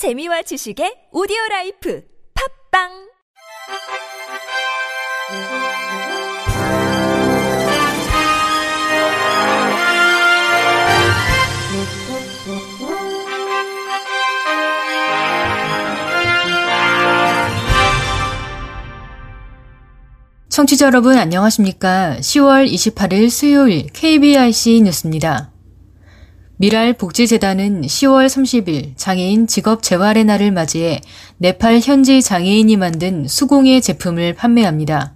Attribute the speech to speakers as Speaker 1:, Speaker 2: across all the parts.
Speaker 1: 재미와 지식의 오디오 라이프 팝빵
Speaker 2: 청취자 여러분 안녕하십니까? 10월 28일 수요일 KBIC 뉴스입니다. 밀알 복지재단은 10월 30일 장애인 직업 재활의 날을 맞이해 네팔 현지 장애인이 만든 수공예 제품을 판매합니다.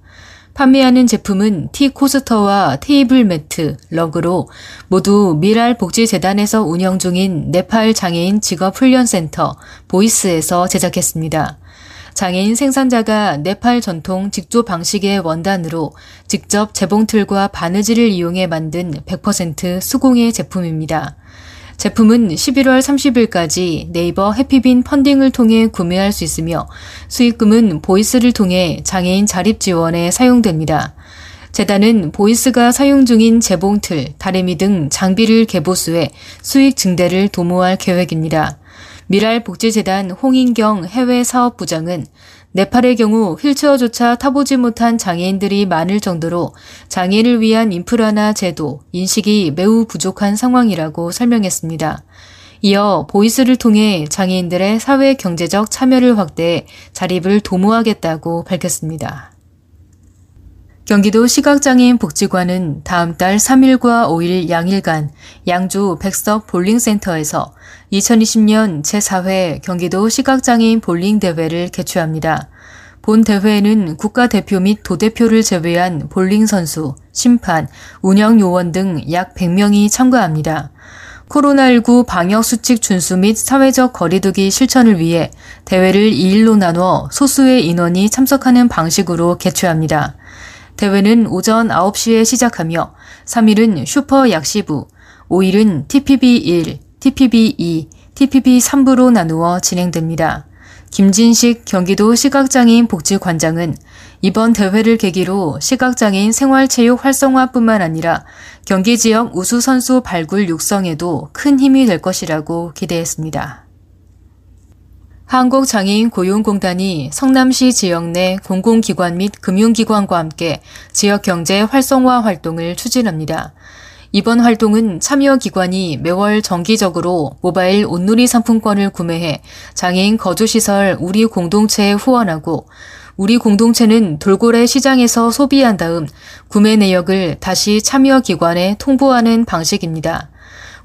Speaker 2: 판매하는 제품은 tea coaster와 테이블 매트, 러그로 모두 밀알 복지재단에서 운영 중인 네팔 장애인 직업훈련센터 보이스에서 제작했습니다. 장애인 생산자가 네팔 전통 직조 방식의 원단으로 직접 재봉틀과 바느질을 이용해 만든 100% 수공예 제품입니다. 제품은 11월 30일까지 네이버 해피빈 펀딩을 통해 구매할 수 있으며 수익금은 보이스를 통해 장애인 자립 지원에 사용됩니다. 재단은 보이스가 사용 중인 재봉틀, 다리미 등 장비를 개보수해 수익 증대를 도모할 계획입니다. 밀알복지재단 홍인경 해외사업부장은 네팔의 경우 휠체어조차 타보지 못한 장애인들이 많을 정도로 장애인을 위한 인프라나 제도, 인식이 매우 부족한 상황이라고 설명했습니다. 이어 보이스를 통해 장애인들의 사회 경제적 참여를 확대해 자립을 도모하겠다고 밝혔습니다. 경기도 시각장애인 복지관은 다음 달 3일과 5일 양일간 양주 백석 볼링센터에서 2020년 제4회 경기도 시각장애인 볼링 대회를 개최합니다. 본 대회에는 국가대표 및 도대표를 제외한 볼링 선수, 심판, 운영 요원 등 약 100명이 참가합니다. 코로나19 방역수칙 준수 및 사회적 거리두기 실천을 위해 대회를 2일로 나눠 소수의 인원이 참석하는 방식으로 개최합니다. 대회는 오전 9시에 시작하며 3일은 슈퍼 약시부, 5일은 TPB1, TPB2, TPB3부로 나누어 진행됩니다. 김진식 경기도 시각장애인 복지관장은 이번 대회를 계기로 시각장애인 생활체육 활성화뿐만 아니라 경기 지역 우수 선수 발굴 육성에도 큰 힘이 될 것이라고 기대했습니다. 한국장애인 고용공단이 성남시 지역 내 공공기관 및 금융기관과 함께 지역 경제 활성화 활동을 추진합니다. 이번 활동은 참여기관이 매월 정기적으로 모바일 온누리 상품권을 구매해 장애인 거주시설 우리 공동체에 후원하고 우리 공동체는 돌고래 시장에서 소비한 다음 구매 내역을 다시 참여기관에 통보하는 방식입니다.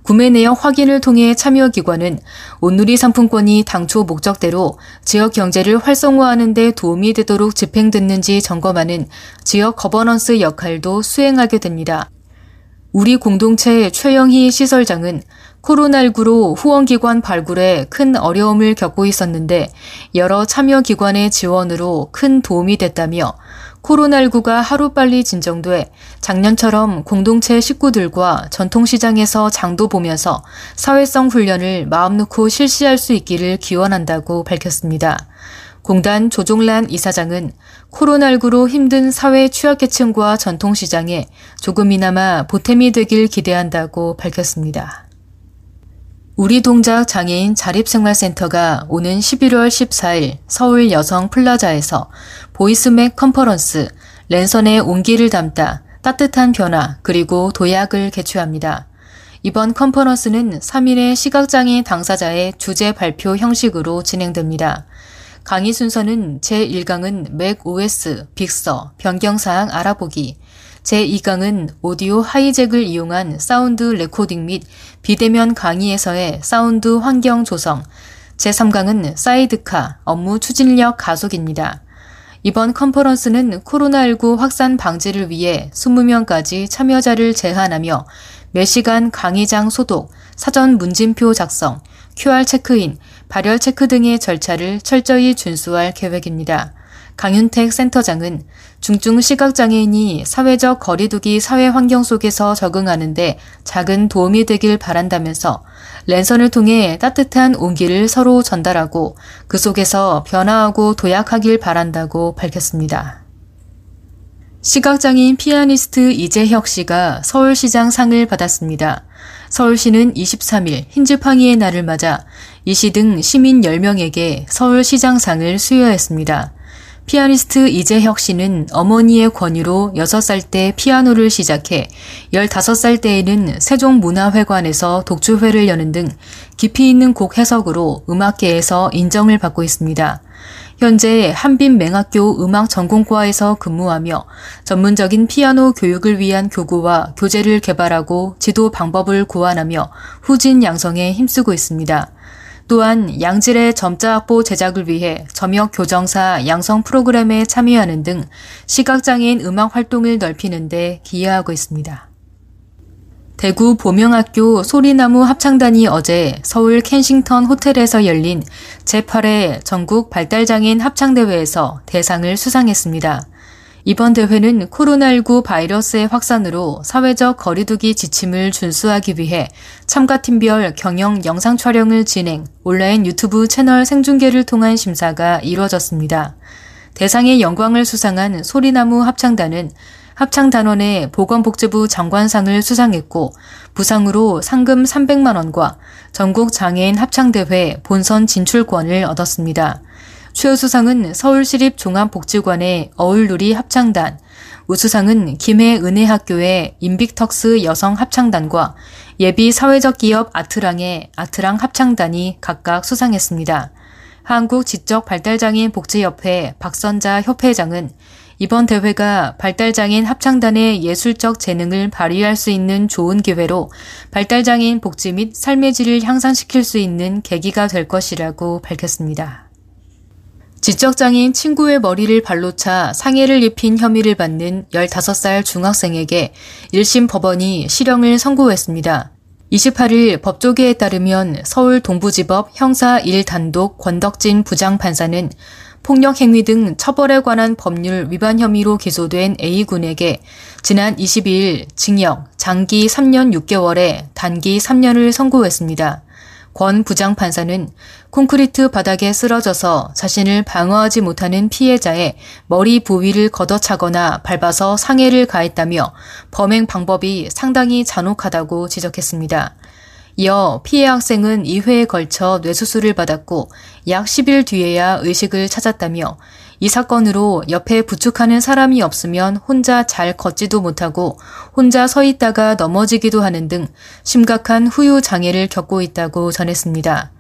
Speaker 2: 구매 내역 확인을 통해 참여기관은 온누리 상품권이 당초 목적대로 지역 경제를 활성화하는 데 도움이 되도록 집행됐는지 점검하는 지역 거버넌스 역할도 수행하게 됩니다. 우리 공동체 최영희 시설장은 코로나19로 후원기관 발굴에 큰 어려움을 겪고 있었는데 여러 참여기관의 지원으로 큰 도움이 됐다며 코로나19가 하루빨리 진정돼 작년처럼 공동체 식구들과 전통시장에서 장도 보면서 사회성 훈련을 마음 놓고 실시할 수 있기를 기원한다고 밝혔습니다. 공단 조종란 이사장은 코로나19로 힘든 사회 취약계층과 전통시장에 조금이나마 보탬이 되길 기대한다고 밝혔습니다. 우리 동작 장애인 자립생활센터가 오는 11월 14일 서울 여성 플라자에서 VoiceMac 컨퍼런스 랜선의 온기를 담다 따뜻한 변화 그리고 도약을 개최합니다. 이번 컨퍼런스는 3인의 시각장애 당사자의 주제 발표 형식으로 진행됩니다. 강의 순서는 제1강은 macOS Big Sur, 변경사항 알아보기, 제2강은 Audio Hijack을 이용한 사운드 레코딩 및 비대면 강의에서의 사운드 환경 조성, 제3강은 사이드카, 업무 추진력 가속입니다. 이번 컨퍼런스는 코로나19 확산 방지를 위해 20명까지 참여자를 제한하며 매시간 강의장 소독, 사전 문진표 작성, QR 체크인, 발열 체크 등의 절차를 철저히 준수할 계획입니다. 강윤택 센터장은 중증 시각장애인이 사회적 거리두기 사회 환경 속에서 적응하는데 작은 도움이 되길 바란다면서 랜선을 통해 따뜻한 온기를 서로 전달하고 그 속에서 변화하고 도약하길 바란다고 밝혔습니다. 시각장애인 피아니스트 이재혁 씨가 서울시장 상을 받았습니다. 서울시는 23일 흰지팡이의 날을 맞아 이 씨 등 시민 10명에게 서울시장상을 수여했습니다. 피아니스트 이재혁 씨는 어머니의 권유로 6살 때 피아노를 시작해 15살 때에는 세종문화회관에서 독주회를 여는 등 깊이 있는 곡 해석으로 음악계에서 인정을 받고 있습니다. 현재 한빛맹학교 음악전공과에서 근무하며 전문적인 피아노 교육을 위한 교구와 교재를 개발하고 지도 방법을 고안하며 후진 양성에 힘쓰고 있습니다. 또한 양질의 점자 확보 제작을 위해 점역 교정사 양성 프로그램에 참여하는 등 시각장애인 음악 활동을 넓히는 데 기여하고 있습니다. 대구 보명학교 소리나무 합창단이 어제 서울 켄싱턴 호텔에서 열린 제8회 전국 발달장애인 합창대회에서 대상을 수상했습니다. 이번 대회는 코로나19 바이러스의 확산으로 사회적 거리두기 지침을 준수하기 위해 참가팀별 경영 영상 촬영을 진행, 온라인 유튜브 채널 생중계를 통한 심사가 이루어졌습니다. 대상의 영광을 수상한 소리나무 합창단은 합창단원의 보건복지부 장관상을 수상했고 부상으로 상금 300만 원과 전국 장애인 합창대회 본선 진출권을 얻었습니다. 최우수상은 서울시립 종합복지관의 어울누리 합창단, 우수상은 김해 은혜학교의 인빅턱스 여성 합창단과 예비 사회적 기업 아트랑의 아트랑 합창단이 각각 수상했습니다. 한국 지적 발달장애인 복지협회 박선자 협회장은 이번 대회가 발달장애인 합창단의 예술적 재능을 발휘할 수 있는 좋은 기회로 발달장애인 복지 및 삶의 질을 향상시킬 수 있는 계기가 될 것이라고 밝혔습니다. 지적장애인 친구의 머리를 발로 차 상해를 입힌 혐의를 받는 15살 중학생에게 1심 법원이 실형을 선고했습니다. 28일 법조계에 따르면 서울 동부지법 형사 1단독 권덕진 부장판사는 폭력 행위 등 처벌에 관한 법률 위반 혐의로 기소된 A군에게 지난 22일 징역 장기 3년 6개월에 단기 3년을 선고했습니다. 권 부장판사는 콘크리트 바닥에 쓰러져서 자신을 방어하지 못하는 피해자의 머리 부위를 걷어차거나 밟아서 상해를 가했다며 범행 방법이 상당히 잔혹하다고 지적했습니다. 이어 피해 학생은 2회에 걸쳐 뇌수술을 받았고 약 10일 뒤에야 의식을 찾았다며 이 사건으로 옆에 부축하는 사람이 없으면 혼자 잘 걷지도 못하고 혼자 서 있다가 넘어지기도 하는 등 심각한 후유 장애를 겪고 있다고 전했습니다.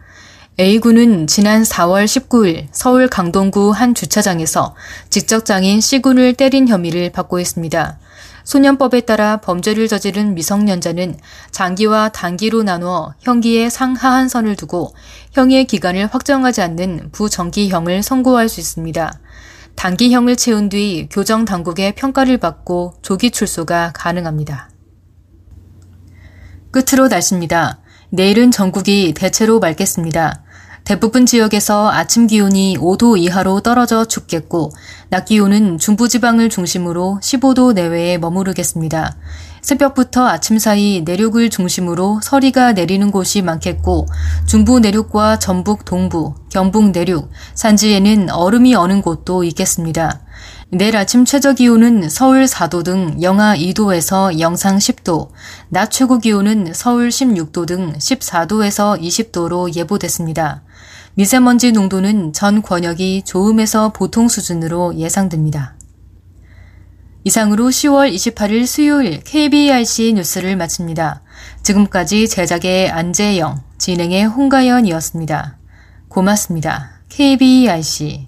Speaker 2: A군은 지난 4월 19일 서울 강동구 한 주차장에서 직접장인 C군을 때린 혐의를 받고 있습니다. 소년법에 따라 범죄를 저지른 미성년자는 장기와 단기로 나누어 형기의 상하한 선을 두고 형의 기간을 확정하지 않는 부정기형을 선고할 수 있습니다. 단기형을 채운 뒤 교정 당국의 평가를 받고 조기 출소가 가능합니다. 끝으로 날씨입니다. 내일은 전국이 대체로 맑겠습니다. 대부분 지역에서 아침 기온이 5도 이하로 떨어져 춥겠고 낮 기온은 중부지방을 중심으로 15도 내외에 머무르겠습니다. 새벽부터 아침 사이 내륙을 중심으로 서리가 내리는 곳이 많겠고 중부 내륙과 전북 동부, 경북 내륙, 산지에는 얼음이 어는 곳도 있겠습니다. 내일 아침 최저 기온은 서울 4도 등 영하 2도에서 영상 10도, 낮 최고 기온은 서울 16도 등 14도에서 20도로 예보됐습니다. 미세먼지 농도는 전 권역이 좋음에서 보통 수준으로 예상됩니다. 이상으로 10월 28일 수요일 KBRC 뉴스를 마칩니다. 지금까지 제작의 안재영, 진행의 홍가연이었습니다. 고맙습니다. KBRC